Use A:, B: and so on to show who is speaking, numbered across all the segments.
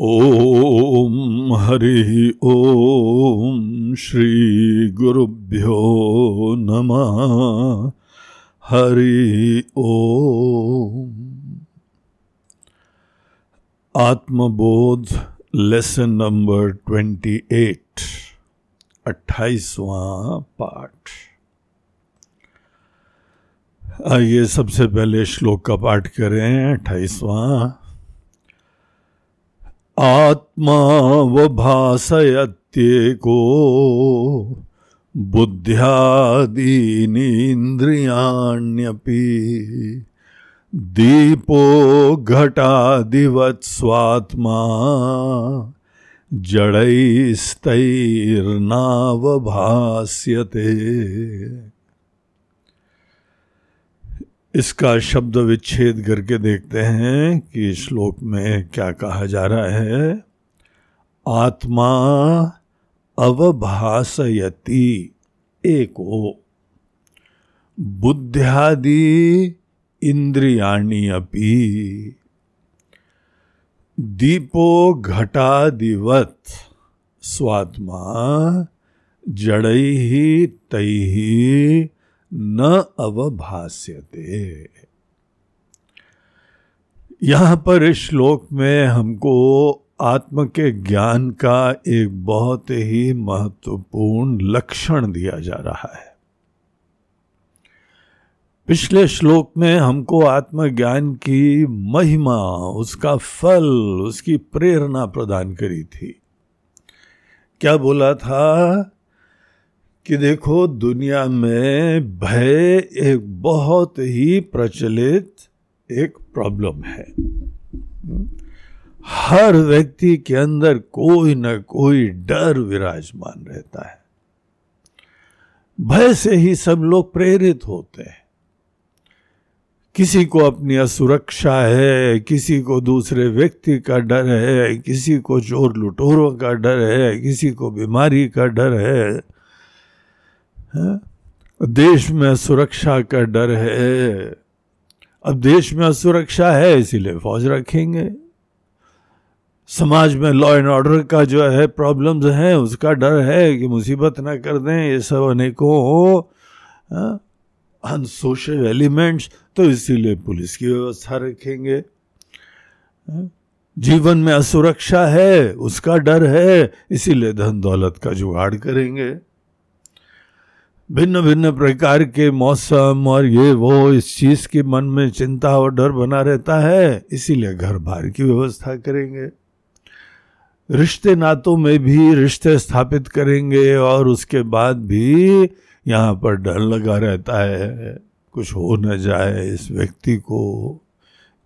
A: ॐ हरिः ॐ श्रीगुरुभ्यो नमः। Hari Om Atmabodh lesson number twenty eight, अट्ठाईसवां पाठ। आइए सबसे पहले श्लोक का पाठ करें, अट्ठाईसवां। आत्मावभासयत्येको बुद्ध्यादीनीन्द्रियाण्यपि दीपो घटादिवत् स्वात्मा जड़ैस्तैर्नावभास्यते। इसका शब्द विच्छेद करके देखते हैं कि श्लोक में क्या कहा जा रहा है। आत्मा अवभासयति, एको बुद्ध्यादि इंद्रियाणी अपि। दीपो घटादिवत, स्वात्मा जड़ई तई न अवभाष्यते। यहाँ पर इस श्लोक में हमको आत्म के ज्ञान का एक बहुत ही महत्वपूर्ण लक्षण दिया जा रहा है। पिछले श्लोक में हमको आत्मज्ञान की महिमा, उसका फल, उसकी प्रेरणा प्रदान करी थी। क्या बोला था? कि देखो दुनिया में भय एक बहुत ही प्रचलित एक प्रॉब्लम है। हर व्यक्ति के अंदर कोई न कोई डर विराजमान रहता है। भय से ही सब लोग प्रेरित होते हैं। किसी को अपनी असुरक्षा है, किसी को दूसरे व्यक्ति का डर है, किसी को चोर लुटोरों का डर है, किसी को बीमारी का डर है। देश में सुरक्षा का डर है। अब देश में असुरक्षा है, इसीलिए फौज रखेंगे। समाज में लॉ एंड ऑर्डर का जो है प्रॉब्लम्स हैं, उसका डर है कि मुसीबत ना कर दें, ये सब अनेकों हो अनसोशल एलिमेंट्स तो इसीलिए पुलिस की व्यवस्था रखेंगे। जीवन में असुरक्षा है, उसका डर है, इसीलिए धन दौलत का जुगाड़ करेंगे। भिन्न भिन्न प्रकार के मौसम और ये वो इस चीज़ के मन में चिंता और डर बना रहता है, इसीलिए घर बार की व्यवस्था करेंगे। रिश्ते नातों में भी रिश्ते स्थापित करेंगे और उसके बाद भी यहाँ पर डर लगा रहता है, कुछ हो न जाए इस व्यक्ति को।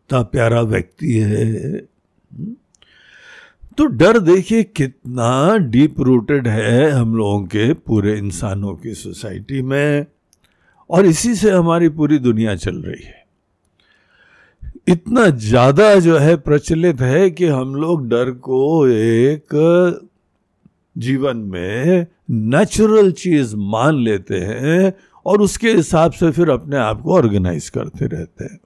A: इतना प्यारा व्यक्ति है। तो डर देखिए कितना डीप रूटेड है हम लोगों के पूरे इंसानों की सोसाइटी में। और इसी से हमारी पूरी दुनिया चल रही है। इतना ज़्यादा जो है प्रचलित है कि हम लोग डर को एक जीवन में नेचुरल चीज़ मान लेते हैं और उसके हिसाब से फिर अपने आप को ऑर्गेनाइज करते रहते हैं।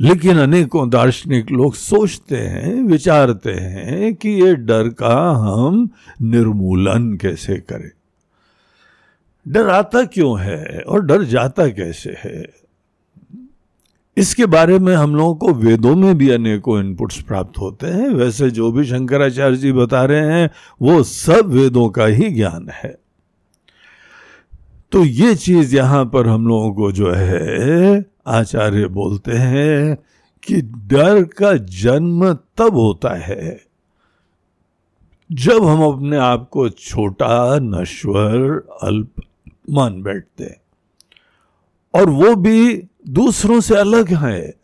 A: लेकिन अनेकों दार्शनिक लोग सोचते हैं, विचारते हैं कि ये डर का हम निर्मूलन कैसे करें। डर आता क्यों है और डर जाता कैसे है? इसके बारे में हम लोगों को वेदों में भी अनेकों इनपुट्स प्राप्त होते हैं। वैसे जो भी शंकराचार्य जी बता रहे हैं, वो सब वेदों का ही ज्ञान है। तो ये चीज़ यहाँ पर हम लोगों को जो है आचार्य बोलते हैं कि डर का जन्म तब होता है जब हम अपने आप को छोटा, नश्वर, अल्प मान बैठते हैं। और वो भी दूसरों से अलग है।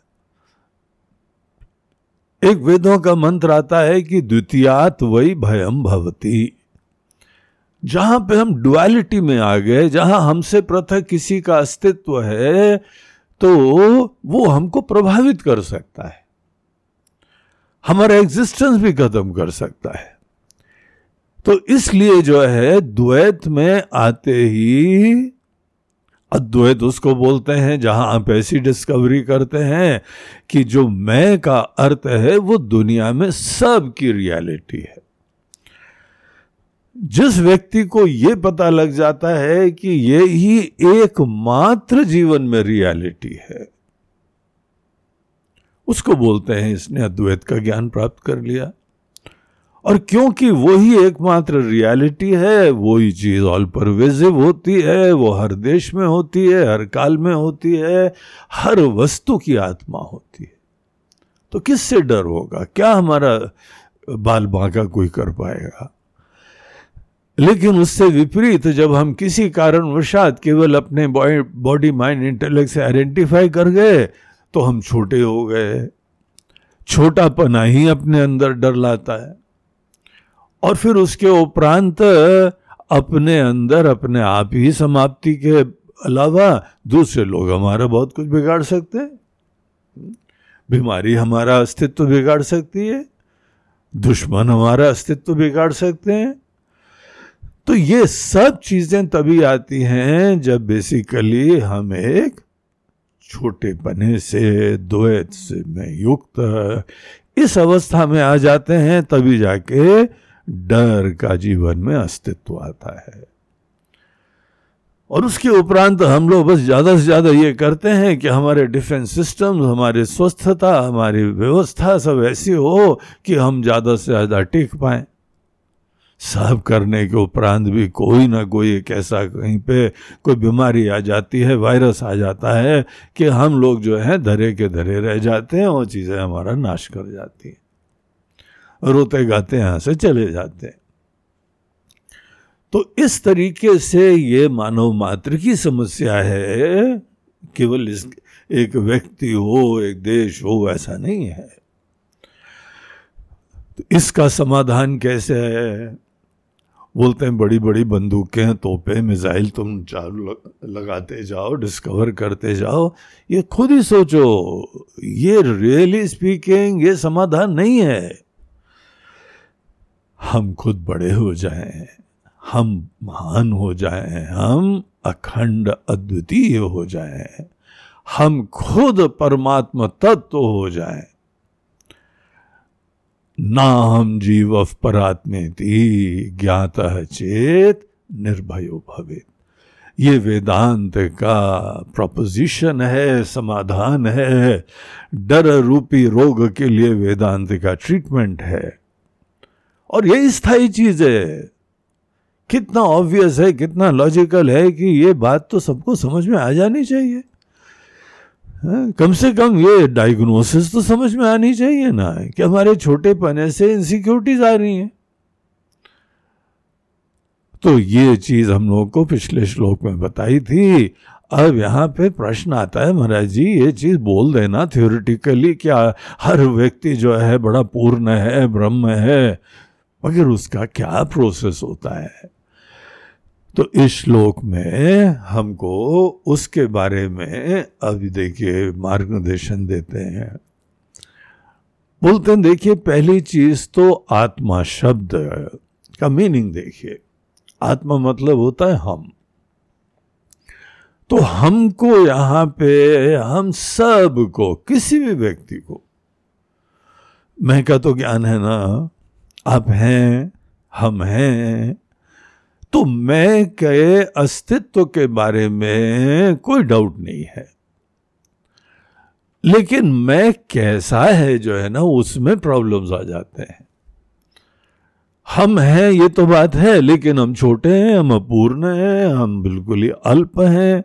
A: एक वेदों का मंत्र आता है कि द्वितीयात वही भयम भवती। जहाँ पे हम डुअलिटी में आ गए, जहाँ हमसे पृथक किसी का अस्तित्व है तो वो हमको प्रभावित कर सकता है। हमारा एग्जिस्टेंस भी खत्म कर सकता है। तो इसलिए जो है, द्वैत में आते ही, अद्वैत उसको बोलते हैं, जहाँ आप ऐसी डिस्कवरी करते हैं कि जो मैं का अर्थ है, वो दुनिया में सब की रियलिटी है। जिस व्यक्ति को ये पता लग जाता है कि ये ही एकमात्र जीवन में रियलिटी है, उसको बोलते हैं, इसने अद्वैत का ज्ञान प्राप्त कर लिया। और क्योंकि वही एकमात्र रियलिटी है वही चीज़ ऑल परवेजिव होती है, वो हर देश में होती है, हर काल में होती है, हर वस्तु की आत्मा होती है। तो किससे डर होगा? क्या हमारा बाल बांका कोई कर पाएगा? लेकिन उससे विपरीत जब हम किसी कारण वशात केवल अपने बॉडी, माइंड, इंटेलेक्ट से आइडेंटिफाई कर गए तो हम छोटे हो गए। छोटापना ही अपने अंदर डर लाता है। और फिर उसके उपरांत अपने अंदर अपने आप ही समाप्ति के अलावा दूसरे लोग हमारा बहुत कुछ बिगाड़ सकते हैं। बीमारी हमारा अस्तित्व बिगाड़ सकती है। दुश्मन हमारा अस्तित्व बिगाड़ सकते हैं। तो ये सब चीज़ें तभी आती हैं जब बेसिकली हम एक छोटे पने से, द्वैत से में युक्त, इस अवस्था में आ जाते हैं, तभी जाके डर का जीवन में अस्तित्व आता है। और उसके उपरांत हम लोग बस ज़्यादा से ज़्यादा ये करते हैं कि हमारे डिफेंस सिस्टम, हमारी स्वस्थता, हमारी व्यवस्था सब ऐसी हो कि हम ज़्यादा से ज़्यादा टिक पाए। सब करने के उपरांत भी कोई ना कोई एक ऐसा कहीं पे कोई बीमारी आ जाती है, वायरस आ जाता है कि हम लोग जो है धरे के धरे रह जाते हैं वो चीज़ें हमारा नाश कर जाती हैं। रोते गाते यहाँ से चले जाते हैं। तो इस तरीके से ये मानव मात्र की समस्या है, केवल इस एक व्यक्ति हो, एक देश हो, ऐसा नहीं है। तो इसका समाधान कैसे है? बोलते हैं बड़ी बड़ी बंदूकें तोपे मिसाइल तुम चालू लगाते जाओ डिस्कवर करते जाओ। ये खुद ही सोचो ये रियली स्पीकिंग ये समाधान नहीं है। हम खुद बड़े हो जाएँ, हम महान हो जाएँ, हम अखंड अद्वितीय हो जाएँ, हम खुद परमात्मा तत्व तो हो जाएँ, ना हम जीव परात्मेति ज्ञात चेत निर्भयो भवित। ये वेदांत का प्रपोजिशन है, समाधान है, डर रूपी रोग के लिए वेदांत का ट्रीटमेंट है। और यही स्थायी चीज़ है। कितना ऑब्वियस है, कितना लॉजिकल है कि ये बात तो सबको समझ में आ जानी चाहिए। कम से कम ये डायग्नोसिस तो समझ में आनी चाहिए ना, कि हमारे छोटे पने से इनसिक्योरिटीज आ रही हैं। तो ये चीज़ हम लोग को पिछले श्लोक में बताई थी। अब यहाँ पे प्रश्न आता है, महाराज जी, ये चीज़ बोल देना थ्योरिटिकली क्या हर व्यक्ति जो है बड़ा पूर्ण है, ब्रह्म है, मगर उसका क्या प्रोसेस होता है? तो इस श्लोक में हमको उसके बारे में अभी देखिए मार्गदर्शन देते हैं। बोलते हैं, देखिए, पहली चीज़ तो आत्मा शब्द का मीनिंग देखिए। आत्मा मतलब होता है हम। तो हमको यहाँ पे, हम सबको किसी भी व्यक्ति को, मैं का तो ज्ञान है ना, आप हैं, हम हैं तो मैं के अस्तित्व के बारे में कोई डाउट नहीं है। लेकिन मैं कैसा है जो है ना, उसमें प्रॉब्लम्स आ जाते हैं। हम हैं, ये तो बात है, लेकिन हम छोटे हैं, हम अपूर्ण हैं, हम बिल्कुल ही अल्प हैं,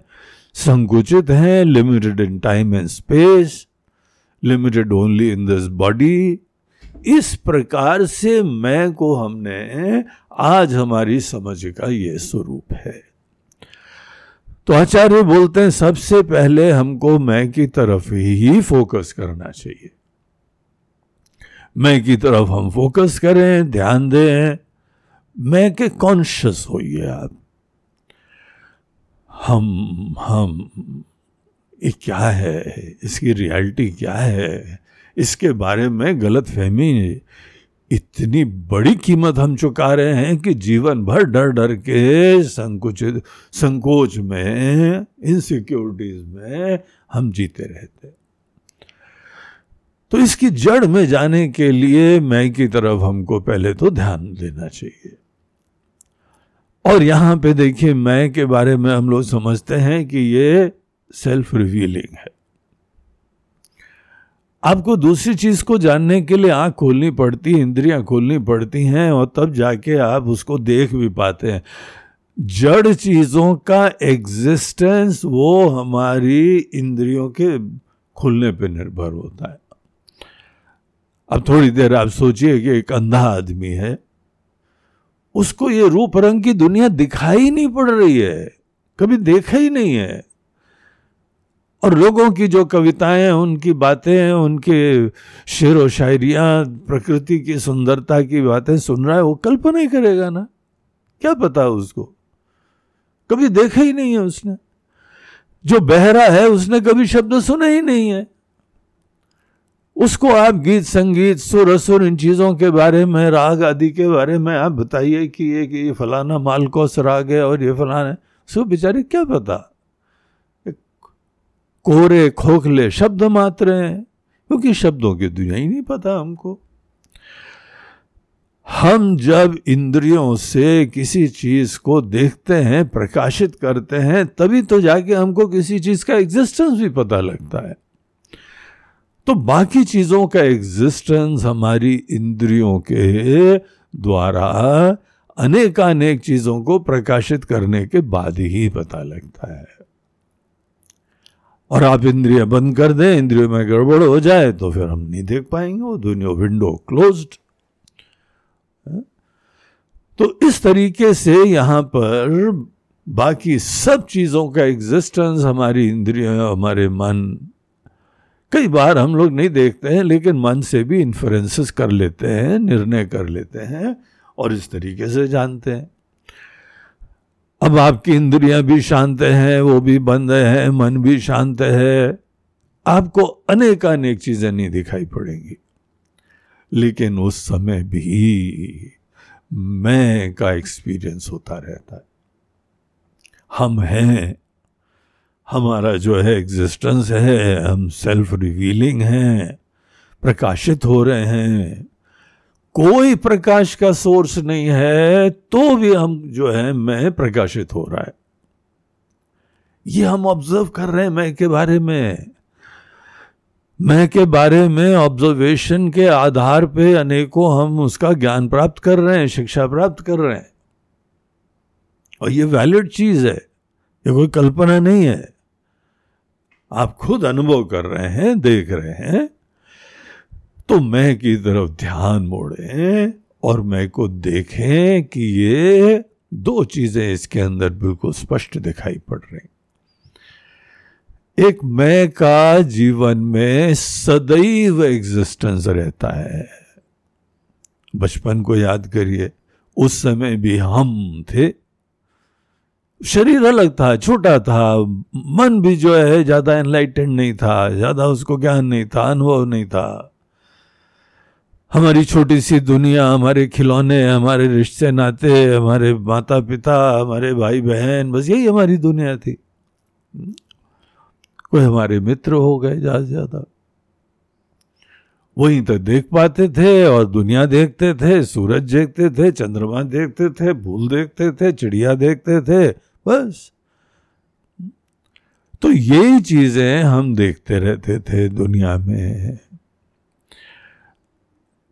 A: संकुचित हैं limited in time and space limited only in this body इस प्रकार से मैं को हमने आज हमारी समझ का ये स्वरूप है। तो आचार्य बोलते हैं, सबसे पहले हमको मैं की तरफ़ ही फोकस करना चाहिए। मैं की तरफ़ हम फोकस करें, ध्यान दें, मैं के कॉन्शियस होइए आप। हम हम, ये क्या है? इसकी रियलिटी क्या है? इसके बारे में गलत फहमी इतनी बड़ी कीमत हम चुका रहे हैं कि जीवन भर डर डर के संकुचित, संकोच में इनसिक्योरिटीज में हम जीते रहते तो इसकी जड़ में जाने के लिए मैं की तरफ़ हमको पहले तो ध्यान देना चाहिए। और यहाँ पे देखिए मैं के बारे में हम लोग समझते हैं कि ये सेल्फ रिवीलिंग है। आपको दूसरी चीज़ को जानने के लिए आँख खोलनी पड़ती है, इंद्रियाँ खोलनी पड़ती हैं और तब जाके आप उसको देख भी पाते हैं। जड़ चीज़ों का एग्जिस्टेंस वो हमारी इंद्रियों के खुलने पे निर्भर होता है। अब थोड़ी देर आप सोचिए कि एक अंधा आदमी है, उसको ये रूप रंग की दुनिया दिखाई नहीं पड़ रही है, कभी देखा ही नहीं है। और लोगों की जो कविताएँ हैं, उनकी बातें हैं, उनके शेर व शायरियाँ, प्रकृति की सुंदरता की बातें सुन रहा है, वो कल्पना ही करेगा ना। क्या पता उसको? कभी देखा ही नहीं है उसने। जो बहरा है, उसने कभी शब्द सुने ही नहीं है। उसको आप गीत, संगीत, सुर, असुर, इन चीज़ों के बारे में, राग आदि के बारे में आप बताइए कि ये कि ये फलाना मालकोस राग है और ये फलाना है। सो बेचारे, क्या पता? कोरे खोखले शब्द मात्र हैं, क्योंकि शब्दों की दुनिया ही नहीं पता हमको। हम जब इंद्रियों से किसी चीज़ को देखते हैं, प्रकाशित करते हैं, तभी तो जाके हमको किसी चीज़ का एग्जिस्टेंस भी पता लगता है। तो बाकी चीज़ों का एग्जिस्टेंस हमारी इंद्रियों के द्वारा अनेकानेक चीज़ों को प्रकाशित करने के बाद ही पता लगता है। और आप इंद्रिया बंद कर दें, इंद्रियों में गड़बड़ हो जाए तो फिर हम नहीं देख पाएँगे, वो दुनिया विंडो क्लोज्ड तो इस तरीके से यहाँ पर बाकी सब चीज़ों का एग्जिस्टेंस हमारी इंद्रिया, हमारे मन, कई बार हम लोग नहीं देखते हैं, लेकिन मन से भी इन्फ्लुएंसेस कर लेते हैं, निर्णय कर लेते हैं, और इस तरीके से जानते हैं। अब आपकी इंद्रियाँ भी शांत हैं, वो भी बंद है, मन भी शांत है। आपको अनेक अनेक चीज़ें नहीं दिखाई पड़ेंगी। लेकिन उस समय भी मैं का एक्सपीरियंस होता रहता है। हम हैं, हमारा जो है एग्जिस्टेंस है, हम सेल्फ रिवीलिंग हैं, प्रकाशित हो रहे हैं। कोई प्रकाश का सोर्स नहीं है तो भी हम जो है, मैं प्रकाशित हो रहा है। ये हम ऑब्ज़र्व कर रहे हैं मैं के बारे में। मैं के बारे में ऑब्जर्वेशन के आधार पे अनेकों हम उसका ज्ञान प्राप्त कर रहे हैं, शिक्षा प्राप्त कर रहे हैं। और ये वैलिड चीज़ है, ये कोई कल्पना नहीं है। आप खुद अनुभव कर रहे हैं, देख रहे हैं तो मैं की तरफ़ ध्यान मोड़े और मैं को देखें कि ये दो चीज़ें इसके अंदर बिल्कुल स्पष्ट दिखाई पड़ रही एक मैं का जीवन में सदैव एग्जिस्टेंस रहता है। बचपन को याद करिए, उस समय भी हम थे। शरीर अलग था, छोटा था, मन भी जो है ज़्यादा एनलाइटेंड नहीं था, ज़्यादा उसको ज्ञान नहीं था, अनुभव नहीं था। हमारी छोटी सी दुनिया, हमारे खिलौने, हमारे रिश्ते नाते, हमारे माता पिता हमारे भाई बहन बस यही हमारी दुनिया थी। कोई हमारे मित्र हो गए ज़्यादा ज़्यादा। वहीं तक देख पाते थे और दुनिया देखते थे, सूरज देखते थे, चंद्रमा देखते थे भूल देखते थे, चिड़िया देखते थे, बस। तो यही चीज़ें हम देखते रहते थे दुनिया में।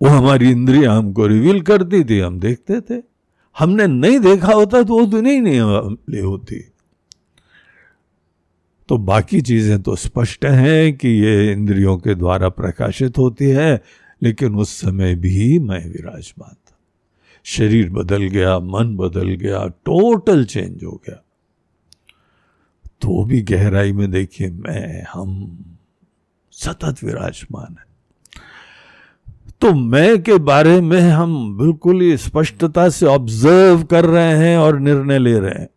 A: वो हमारी इंद्रिया हमको रिवील करती थी, हम देखते थे। हमने नहीं देखा होता तो वो दुनिया ही नहीं ले होती। तो बाकी चीज़ें तो स्पष्ट हैं कि ये इंद्रियों के द्वारा प्रकाशित होती है, लेकिन उस समय भी मैं विराजमान था। शरीर बदल गया, मन बदल गया टोटल चेंज हो गया। तो भी गहराई में देखिए, मैं, हम सतत विराजमान है। तो मैं के बारे में हम बिल्कुल ही स्पष्टता से ऑब्ज़र्व कर रहे हैं और निर्णय ले रहे हैं।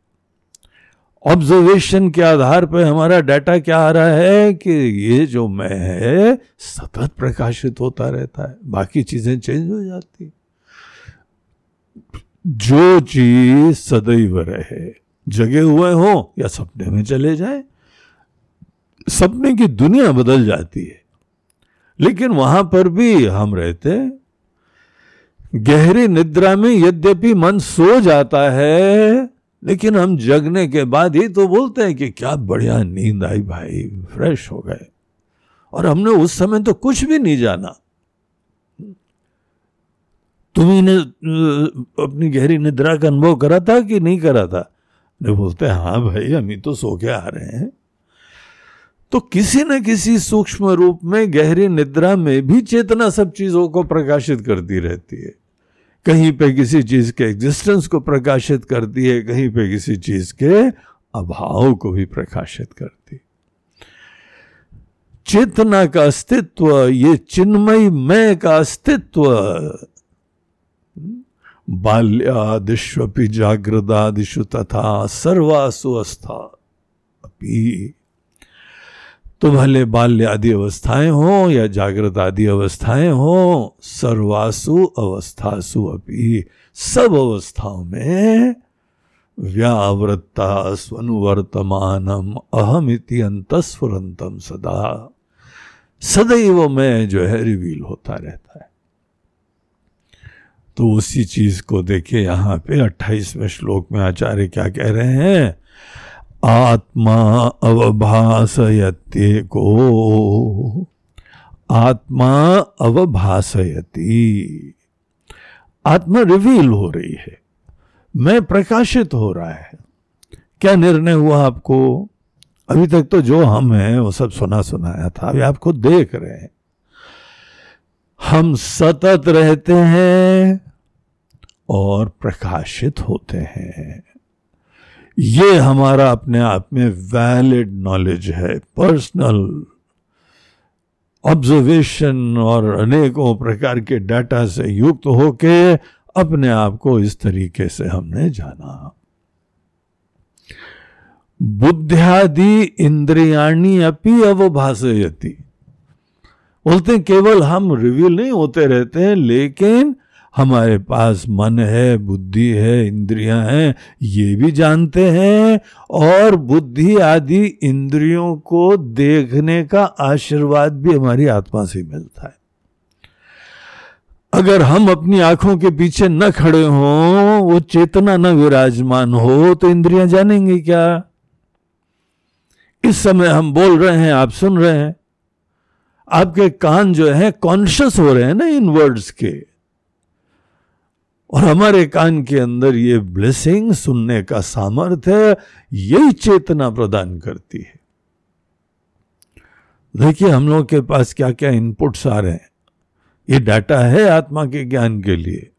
A: ऑब्जर्वेशन के आधार पर हमारा डाटा क्या आ रहा है कि ये जो मैं है, सतत प्रकाशित होता रहता है, बाकी चीज़ें चेंज हो जाती जो चीज़ सदैव रहे, जगे हुए हो या सपने में चले जाए, सपने की दुनिया बदल जाती है। लेकिन वहाँ पर भी हम रहते गहरी निद्रा में यद्यपि मन सो जाता है, लेकिन हम जगने के बाद ही तो बोलते हैं कि क्या बढ़िया नींद आई भाई, फ्रेश हो गए। और हमने उस समय तो कुछ भी नहीं जाना। तुम्ही ने अपनी गहरी निद्रा का अनुभव करा था कि नहीं करा था? बोलते हाँ भाई, हम ही तो सो के आ रहे हैं। तो किसी न किसी सूक्ष्म रूप में, गहरी निद्रा में भी चेतना सब चीज़ों को प्रकाशित करती रहती है। कहीं पे किसी चीज़ के एग्जिस्टेंस को प्रकाशित करती है, कहीं पे किसी चीज़ के अभाव को भी प्रकाशित करती चेतना का अस्तित्व, ये चिन्मय मैं का अस्तित्व बाल्यादिश्वपि जागृदादिशु तथा सर्वासु अवस्था अपी तो भले बाल्य आदि अवस्थाएँ हो या जागृत आदि अवस्थाएँ हो, सर्वासु अवस्थासु अपि। सब अवस्थाओं में व्यावृत्ता स्वनुवर्तमानम अहमिति अंतस्फुरंतम सदा। सदैव में जो है रिवील होता रहता है। तो उसी चीज़ को देखिए, यहाँ पे अट्ठाईसवें श्लोक में आचार्य क्या कह रहे हैं? आत्मा अवभासयते को। आत्मा अवभासयती। आत्मा रिवील हो रही है। मैं प्रकाशित हो रहा है। क्या निर्णय हुआ आपको? अभी तक तो जो हम हैं, वो सब सुना सुनाया था। अभी आपको देख रहे हैं। हम सतत रहते हैं और प्रकाशित होते हैं। ये हमारा अपने आप में वैलिड नॉलेज है पर्सनल ऑब्जर्वेशन और अनेकों प्रकार के डाटा से युक्त होके अपने आप को इस तरीके से हमने जाना। बुद्धियादि इंद्रियाणी अपी अवभाषयती बोलते केवल हम रिवील नहीं होते रहते हैं, लेकिन हमारे पास मन है, बुद्धि है, इंद्रियाँ हैं, ये भी जानते हैं और बुद्धि आदि इंद्रियों को देखने का आशीर्वाद भी हमारी आत्मा से मिलता है। अगर हम अपनी आँखों के पीछे न खड़े हों, वो चेतना न विराजमान हो तो इंद्रियाँ जानेंगी क्या? इस समय हम बोल रहे हैं, आप सुन रहे हैं, आपके कान जो है कॉन्शियस हो रहे हैं ना इन वर्ड्स के। और हमारे कान के अंदर ये ब्लेसिंग सुनने का सामर्थ्य यही चेतना प्रदान करती है। देखिए, हम लोग के पास क्या क्या इनपुट्स आ रहे हैं। ये डाटा है आत्मा के ज्ञान के लिए,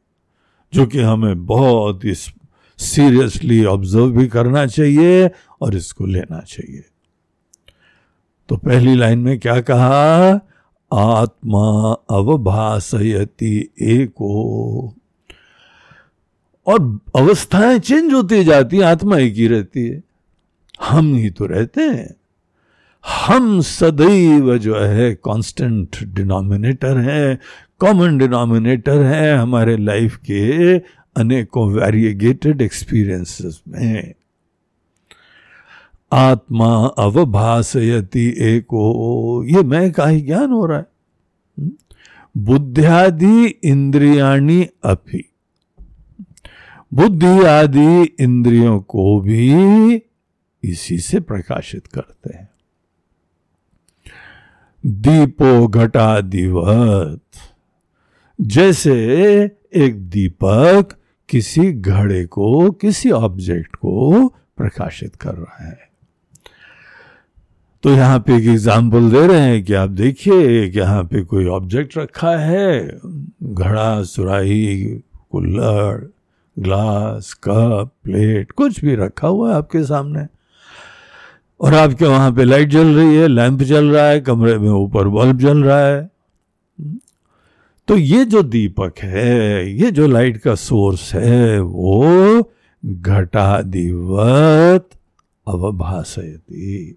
A: जो कि हमें बहुत ही सीरियसली ऑब्ज़र्व भी करना चाहिए और इसको लेना चाहिए। तो पहली लाइन में क्या कहा? आत्मा अवभाषयति एको। और अवस्थाएँ चेंज होती जाती आत्मा एक ही रहती है। हम ही तो रहते हैं। हम सदैव जो है कांस्टेंट डिनोमिनेटर है कॉमन डिनोमिनेटर है हमारे लाइफ के अनेकों वेरिएगेटेड एक्सपीरियंसेस में। आत्मा अवभाषयति एको, ये मैं का ही ज्ञान हो रहा है? बुद्धियादि इंद्रियाणी अपी। बुद्धि आदि इंद्रियों को भी इसी से प्रकाशित करते हैं। दीपो घटा दिवत जैसे एक दीपक किसी घड़े को, किसी ऑब्जेक्ट को प्रकाशित कर रहा है। तो यहाँ पे एक एग्ज़ाम्पल दे रहे हैं कि आप देखिए कि यहाँ पे कोई ऑब्जेक्ट रखा है। घड़ा, सुराही कुल्लड़ ग्लास, कप, प्लेट, कुछ भी रखा हुआ है आपके सामने। और आपके वहाँ पे लाइट जल रही है, लैंप जल रहा है, कमरे में ऊपर बल्ब जल रहा है। तो ये जो दीपक है, ये जो लाइट का सोर्स है, वो घटा दिवत अवभाषयती।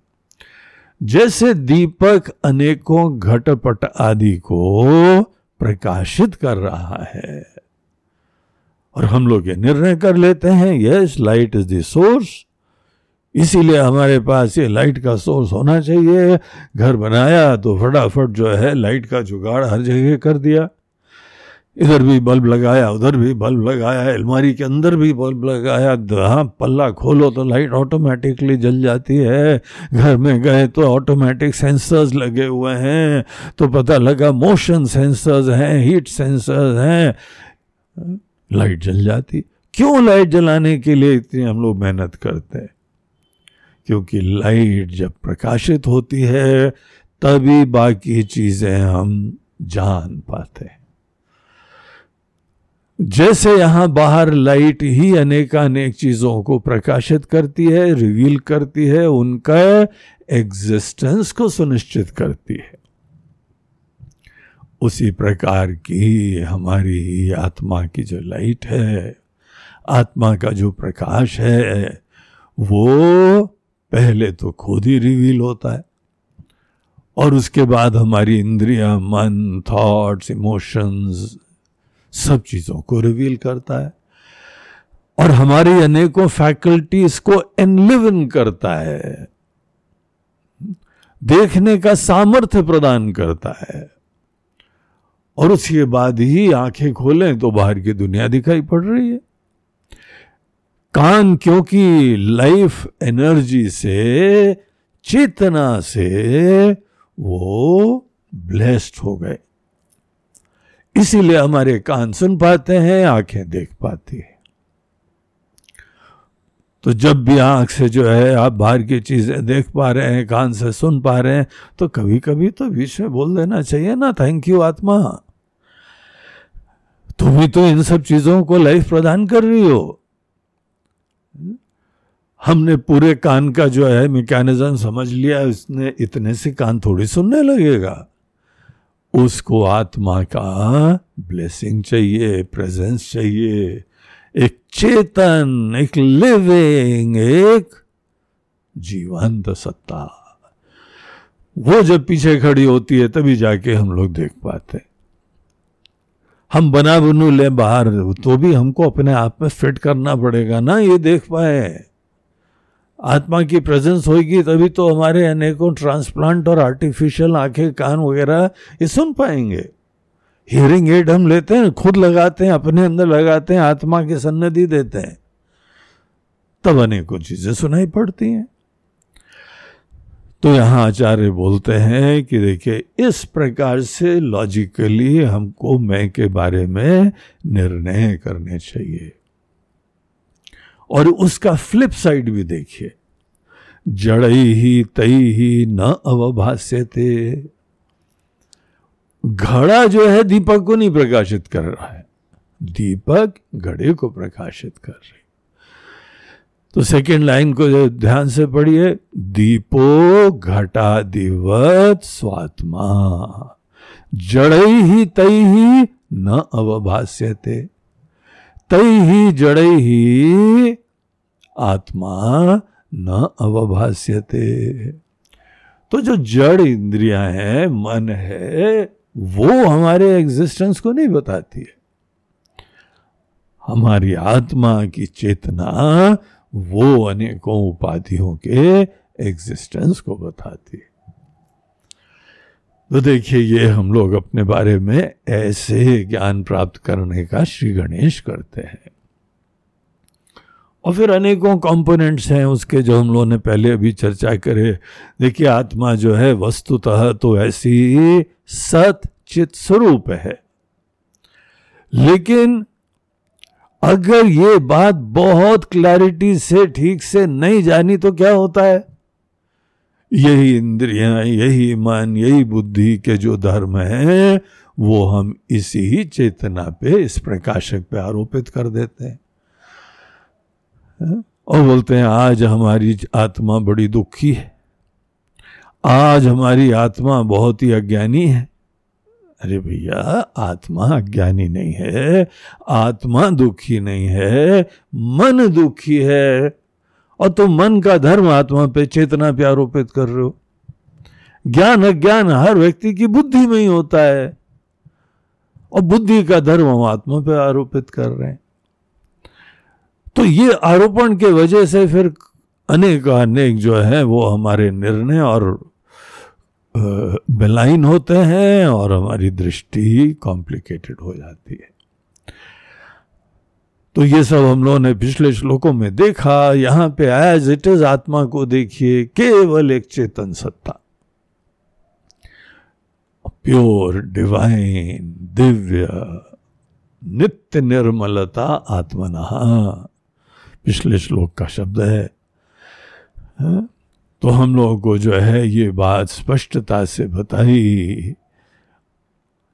A: जैसे दीपक अनेकों घटपट आदि को प्रकाशित कर रहा है और हम लोग ये निर्णय कर लेते हैं yes light is the source इसीलिए हमारे पास ये लाइट का सोर्स होना चाहिए। घर बनाया तो फटाफट जो है लाइट का जुगाड़ हर जगह कर दिया। इधर भी बल्ब लगाया, उधर भी बल्ब लगाया, अलमारी के अंदर भी बल्ब लगाया। हाँ पल्ला खोलो तो लाइट ऑटोमेटिकली जल जाती है। घर में गए तो ऑटोमेटिक सेंसर्स लगे हुए हैं। तो पता लगा मोशन सेंसर्स हैं हीट सेंसर्स हैं। लाइट जल जाती। क्यों लाइट जलाने के लिए इतनी हम लोग मेहनत करते हैं? क्योंकि लाइट जब प्रकाशित होती है, तभी बाकी चीज़ें हम जान पाते हैं। जैसे यहाँ बाहर लाइट ही अनेकानेक चीज़ों को प्रकाशित करती है, रिवील करती है, उनका एग्जिस्टेंस को सुनिश्चित करती है। उसी प्रकार की हमारी आत्मा की जो लाइट है, आत्मा का जो प्रकाश है, वो पहले तो खुद ही रिवील होता है। और उसके बाद हमारी इंद्रिया, मन थॉट्स इमोशंस सब चीज़ों को रिवील करता है। और हमारी अनेकों फैकल्टीज को एनलिवन करता है। देखने का सामर्थ्य प्रदान करता है। और उसके बाद ही आँखें खोलें तो बाहर की दुनिया दिखाई पड़ रही है। कान क्योंकि लाइफ एनर्जी से, चेतना से वो ब्लेस्ड हो गए। इसीलिए हमारे कान सुन पाते हैं, आँखें देख पाती है। तो जब भी आँख से जो है आप बाहर की चीज़ें देख पा रहे हैं, कान से सुन पा रहे हैं तो कभी कभी तो बीच में बोल देना चाहिए ना, थैंक यू आत्मा। तुम ही तो इन सब चीज़ों को लाइफ प्रदान कर रही हो। हमने पूरे कान का जो है मैकेनिज्म समझ लिया उसने इतने से कान थोड़ी सुनने लगेगा। उसको आत्मा का ब्लेसिंग चाहिए प्रेजेंस चाहिए। एक चेतन, एक लिविंग एक जीवंत सत्ता। वो जब पीछे खड़ी होती है, तभी जाके हम लोग देख पाते हम बना बनू ले बाहर तो भी हमको अपने आप में फिट करना पड़ेगा ना, ये देख पाए। आत्मा की प्रेजेंस होगी, तभी तो हमारे अनेकों ट्रांसप्लांट और आर्टिफिशियल आँखें, कान वगैरह, ये सुन पाएँगे। हियरिंग एड हम लेते हैं, खुद लगाते हैं, अपने अंदर लगाते हैं, आत्मा की सन्नति देते हैं। तब अनेकों चीज़ें सुनाई पड़ती हैं। तो यहाँ आचार्य बोलते हैं कि देखिए, इस प्रकार से लॉजिकली हमको मैं के बारे में निर्णय करने चाहिए। और उसका फ्लिप साइड भी देखिए। जड़ई ही तई ही न अवभाष्य थे घड़ा जो है दीपक को नहीं प्रकाशित कर रहा है। दीपक घड़े को प्रकाशित कर रहे तो सेकेंड लाइन को ध्यान से पढ़िए, दीपो घटा दिवत स्वात्मा, जड़ई ही तई ही न अवभाष्य थे तई ही जड़ई ही आत्मा न अवभाष्यते। तो जो जड़ इंद्रियाँ हैं, मन है वो हमारे एग्जिस्टेंस को नहीं बताती है। हमारी आत्मा की चेतना वो अनेकों उपाधियों के एग्जिस्टेंस को बताती है। तो देखिए, ये हम लोग अपने बारे में ऐसे ज्ञान प्राप्त करने का श्री गणेश करते हैं। और फिर अनेकों कंपोनेंट्स हैं उसके जो हम लोगों ने पहले अभी चर्चा करे। देखिए, आत्मा जो है वस्तुतः तो ऐसी सत चित स्वरूप है। लेकिन अगर ये बात बहुत क्लैरिटी से ठीक से नहीं जानी तो क्या होता है? यही इंद्रियाँ, यही मन, यही बुद्धि के जो धर्म है, वो हम इसी ही चेतना पे, इस प्रकाशक पे आरोपित कर देते हैं? और बोलते हैं, आज हमारी आत्मा बड़ी दुखी है। आज हमारी आत्मा बहुत ही अज्ञानी है। अरे भैया, आत्मा अज्ञानी नहीं है, आत्मा दुखी नहीं है, मन दुखी है। और तुम मन का धर्म आत्मा पे चेतना पे आरोपित कर रहे हो। ज्ञान अज्ञान हर व्यक्ति की बुद्धि में ही होता है। और बुद्धि का धर्म हम आत्मा पे आरोपित कर रहे हैं। तो ये आरोपण के वजह से फिर अनेक अनेक जो है वो हमारे निर्णय और बेलाइन होते हैं और हमारी दृष्टि कॉम्प्लिकेटेड हो जाती है। तो ये सब हम लोगों ने पिछले श्लोकों में देखा, यहाँ पे एज इट इज़ आत्मा को देखिए, केवल एक चेतन सत्ता। प्योर डिवाइन दिव्य, नित्य निर्मलता आत्मना। पिछले श्लोक का शब्द है। हाँ? तो हम लोगों को जो है ये बात स्पष्टता से बताई।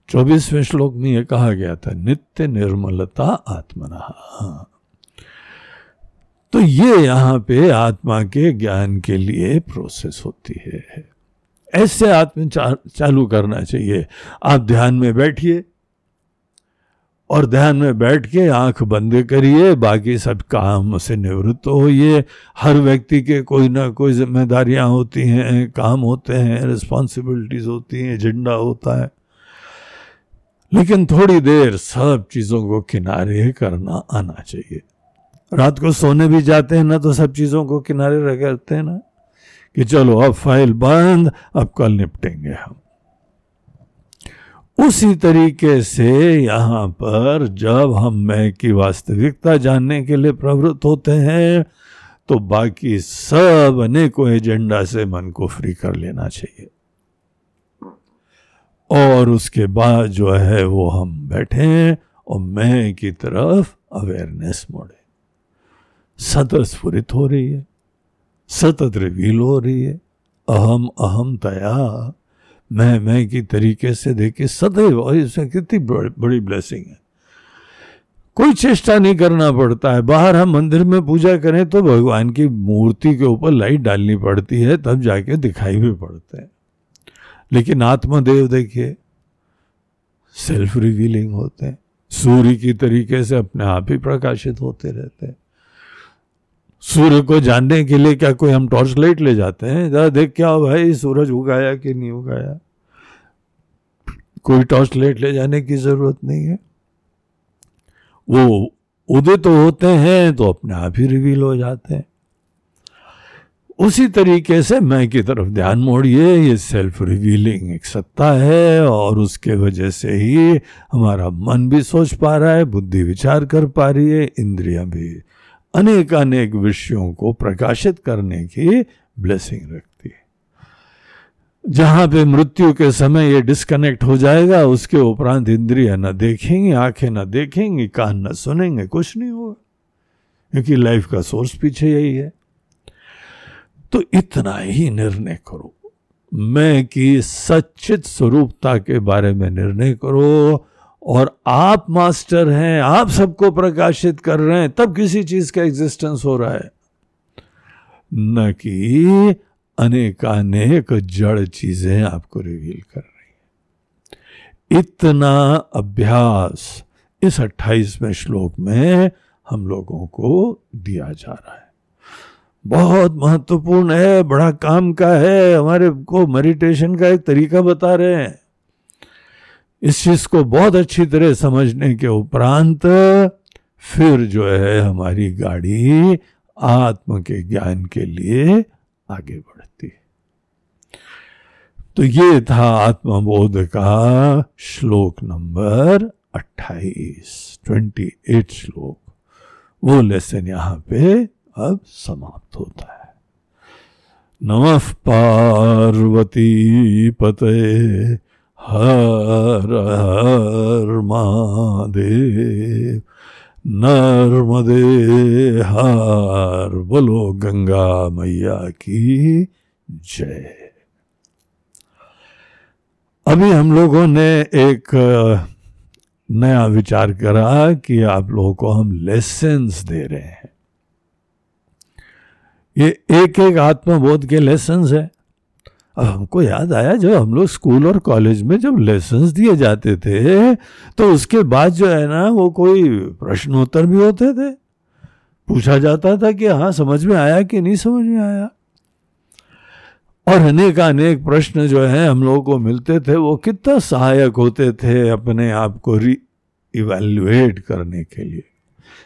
A: चौबीसवें श्लोक में यह कहा गया था, नित्य निर्मलता आत्मना। तो ये यहाँ पे आत्मा के ज्ञान के लिए प्रोसेस होती है। ऐसे आत्म चालू करना चाहिए। आप ध्यान में बैठिए। और ध्यान में बैठ के आँख बंद करिए, बाकी सब काम से निवृत्त होइए। हर व्यक्ति के कोई ना कोई जिम्मेदारियाँ होती हैं, काम होते हैं रिस्पॉन्सिबिलिटीज होती हैं एजेंडा होता है। लेकिन थोड़ी देर सब चीज़ों को किनारे करना आना चाहिए। रात को सोने भी जाते हैं ना तो सब चीज़ों को किनारे रख करते हैं ना, कि चलो अब फ़ाइल बंद, अब कल निपटेंगे हम। उसी तरीके से यहाँ पर जब हम मैं की वास्तविकता जानने के लिए प्रवृत्त होते हैं तो बाकी सब अनेकों एजेंडा से मन को फ्री कर लेना चाहिए। और उसके बाद जो है वो हम बैठे और मैं की तरफ़ अवेयरनेस मोड़े। सतत स्फुरित हो रही है, सतत रिवील हो रही है अहम अहम तया मैं मैं की तरीके से देखे, सदैव और इसमें कितनी बड़ी ब्लेसिंग है। कोई चेष्टा नहीं करना पड़ता है। बाहर हम मंदिर में पूजा करें तो भगवान की मूर्ति के ऊपर लाइट डालनी पड़ती है, तब जाके दिखाई भी पड़ते हैं। लेकिन आत्मदेव देखिए सेल्फ रिवीलिंग होते हैं। सूर्य की तरीके से अपने आप ही प्रकाशित होते रहते हैं। सूर्य को जानने के लिए क्या कोई हम टॉर्च लाइट ले जाते हैं? जरा देख क्या भाई, सूरज उगाया कि नहीं उगाया? कोई टॉर्च लाइट ले जाने की ज़रूरत नहीं है। वो उदय तो होते हैं तो अपने आप ही रिवील हो जाते हैं। उसी तरीके से मैं की तरफ़ ध्यान मोड़िए, ये सेल्फ रिवीलिंग एक सत्ता है और उसके वजह से ही हमारा मन भी सोच पा रहा है, बुद्धि विचार कर पा रही है, इंद्रियाँ भी अनेक अनेक विषयों को प्रकाशित करने की ब्लेसिंग रखती है। जहाँ पे मृत्यु के समय ये डिस्कनेक्ट हो जाएगा, उसके उपरांत इंद्रिया न देखेंगे, आँखें न देखेंगे, कान न सुनेंगे, कुछ नहीं होगा। क्योंकि लाइफ का सोर्स पीछे यही है। तो इतना ही निर्णय करो। मैं की सचित स्वरूपता के बारे में निर्णय करो और आप मास्टर हैं, आप सबको प्रकाशित कर रहे हैं, तब किसी चीज़ का एग्जिस्टेंस हो रहा है। न कि अनेकानेक जड़ चीज़ें आपको रिवील कर रही हैं। इतना अभ्यास इस अट्ठाईसवें श्लोक में हम लोगों को दिया जा रहा है। बहुत महत्वपूर्ण है, बड़ा काम का है, हमारे को मेडिटेशन का एक तरीका बता रहे हैं। इस चीज़ को बहुत अच्छी तरह समझने के उपरांत फिर जो है हमारी गाड़ी आत्म के ज्ञान के लिए आगे बढ़ती है। तो ये था आत्मबोध का श्लोक नंबर 28 28 श्लोक। वो लेसन यहाँ पे अब समाप्त होता है। नमः पार्वती पते हर हर महादेव नर्मदे हर बोलो गंगा मैया की जय। अभी हम लोगों ने एक, नया विचार करा कि आप लोगों को हम लेसन्स दे रहे हैं। ये एक एक आत्मबोध के लेसन्स है। हमको याद आया, जब हम लोग स्कूल और कॉलेज में जब लेसन दिए जाते थे तो उसके बाद जो है ना, वो कोई प्रश्नोत्तर भी होते थे। पूछा जाता था कि हाँ समझ में आया कि नहीं समझ में आया? और अनेक अनेक प्रश्न जो है, हम लोगों को मिलते थे। वो कितना सहायक होते थे अपने आप को री इवेल्युएट करने के लिए।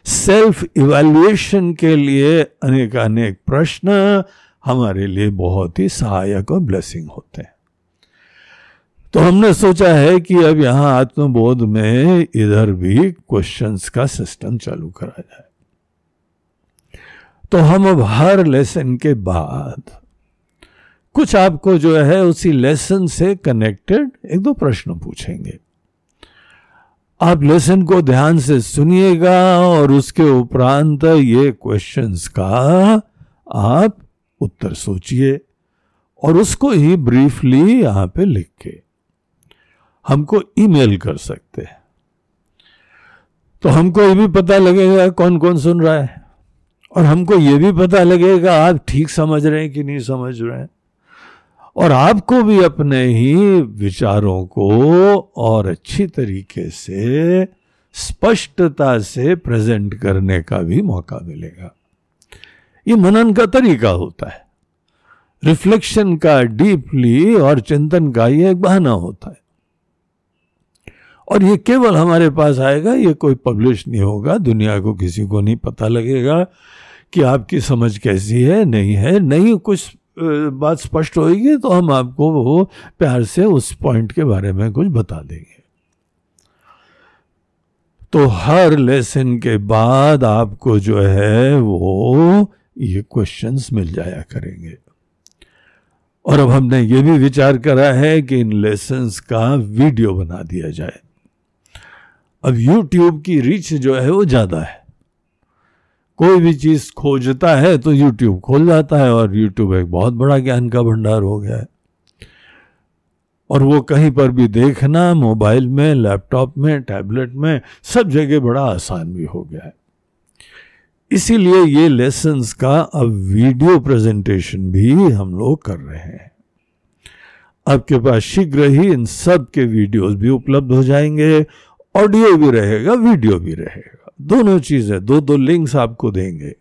A: सेल्फ इवेल्युएशन के लिए अनेक अनेक प्रश्न हमारे लिए बहुत ही सहायक और ब्लेसिंग होते हैं। तो हमने सोचा है कि अब यहाँ आत्मबोध में इधर भी क्वेश्चंस का सिस्टम चालू करा जाए। तो हम अब हर लेसन के बाद कुछ आपको जो है उसी लेसन से कनेक्टेड एक दो प्रश्न पूछेंगे। आप लेसन को ध्यान से सुनिएगा और उसके उपरांत ये क्वेश्चंस का आप उत्तर सोचिए और उसको ही ब्रीफली यहाँ पे लिख के हमको ईमेल कर सकते हैं। तो हमको ये भी पता लगेगा कौन कौन सुन रहा है और हमको ये भी पता लगेगा आप ठीक समझ रहे हैं कि नहीं समझ रहे हैं। और आपको भी अपने ही विचारों को और अच्छी तरीके से स्पष्टता से प्रेजेंट करने का भी मौका मिलेगा। ये मनन का तरीका होता है। रिफ्लेक्शन का डीपली और चिंतन का ये एक बहाना होता है। और ये केवल हमारे पास आएगा, ये कोई पब्लिश नहीं होगा, दुनिया को किसी को नहीं पता लगेगा कि आपकी समझ कैसी है, नहीं है, नहीं कुछ बात स्पष्ट होगी तो हम आपको वो प्यार से उस पॉइंट के बारे में कुछ बता देंगे। तो हर लेसन के बाद आपको जो है वो ये क्वेश्चंस मिल जाया करेंगे। और अब हमने ये भी विचार करा है कि इन लेसन्स का वीडियो बना दिया जाए। अब YouTube की रीच जो है वो ज़्यादा है। कोई भी चीज़ खोजता है तो YouTube खोल जाता है और YouTube एक बहुत बड़ा ज्ञान का भंडार हो गया है। और वो कहीं पर भी देखना, मोबाइल में, लैपटॉप में टैबलेट में, सब जगह बड़ा आसान भी हो गया है। इसीलिए ये लेसन्स का अब वीडियो प्रेजेंटेशन भी हम लोग कर रहे हैं। आपके पास शीघ्र ही इन सब के वीडियोस भी उपलब्ध हो जाएँगे ऑडियो भी रहेगा वीडियो भी रहेगा। दोनों चीज़ें, दो दो लिंक्स आपको देंगे।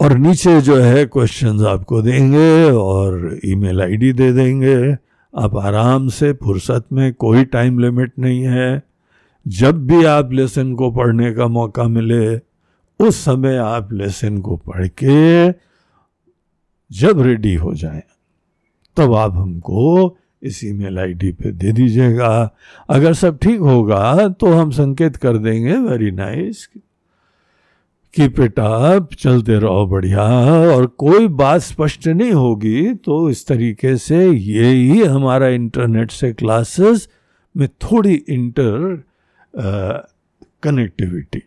A: और नीचे जो है क्वेश्चंस आपको देंगे और ईमेल आईडी दे देंगे। आप आराम से, फुर्सत में, कोई टाइम लिमिट नहीं है। जब भी आप लेसन को पढ़ने का मौका मिले उस समय आप लेसन को पढ़ के जब रेडी हो जाए, तब आप हमको इस ईमेल आईडी पे दे दीजिएगा। अगर सब ठीक होगा तो हम संकेत कर देंगे। वेरी नाइस कीप इट चलते रहो बढ़िया। और कोई बात स्पष्ट नहीं होगी तो इस तरीके से ये ही हमारा इंटरनेट से क्लासेस में थोड़ी इंटर कनेक्टिविटी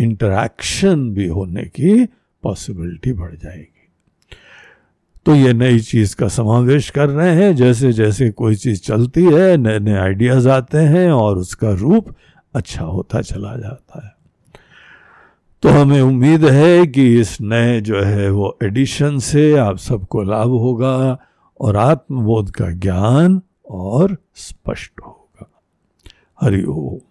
A: इंटरैक्शन भी होने की पॉसिबिलिटी बढ़ जाएगी। तो ये नई चीज़ का समावेश कर रहे हैं। जैसे जैसे कोई चीज़ चलती है नए नए आइडियाज़ आते हैं और उसका रूप अच्छा होता चला जाता है। तो हमें उम्मीद है कि इस नए जो है वो एडिशन से आप सबको लाभ होगा और आत्मबोध का ज्ञान और स्पष्ट होगा। हरिओम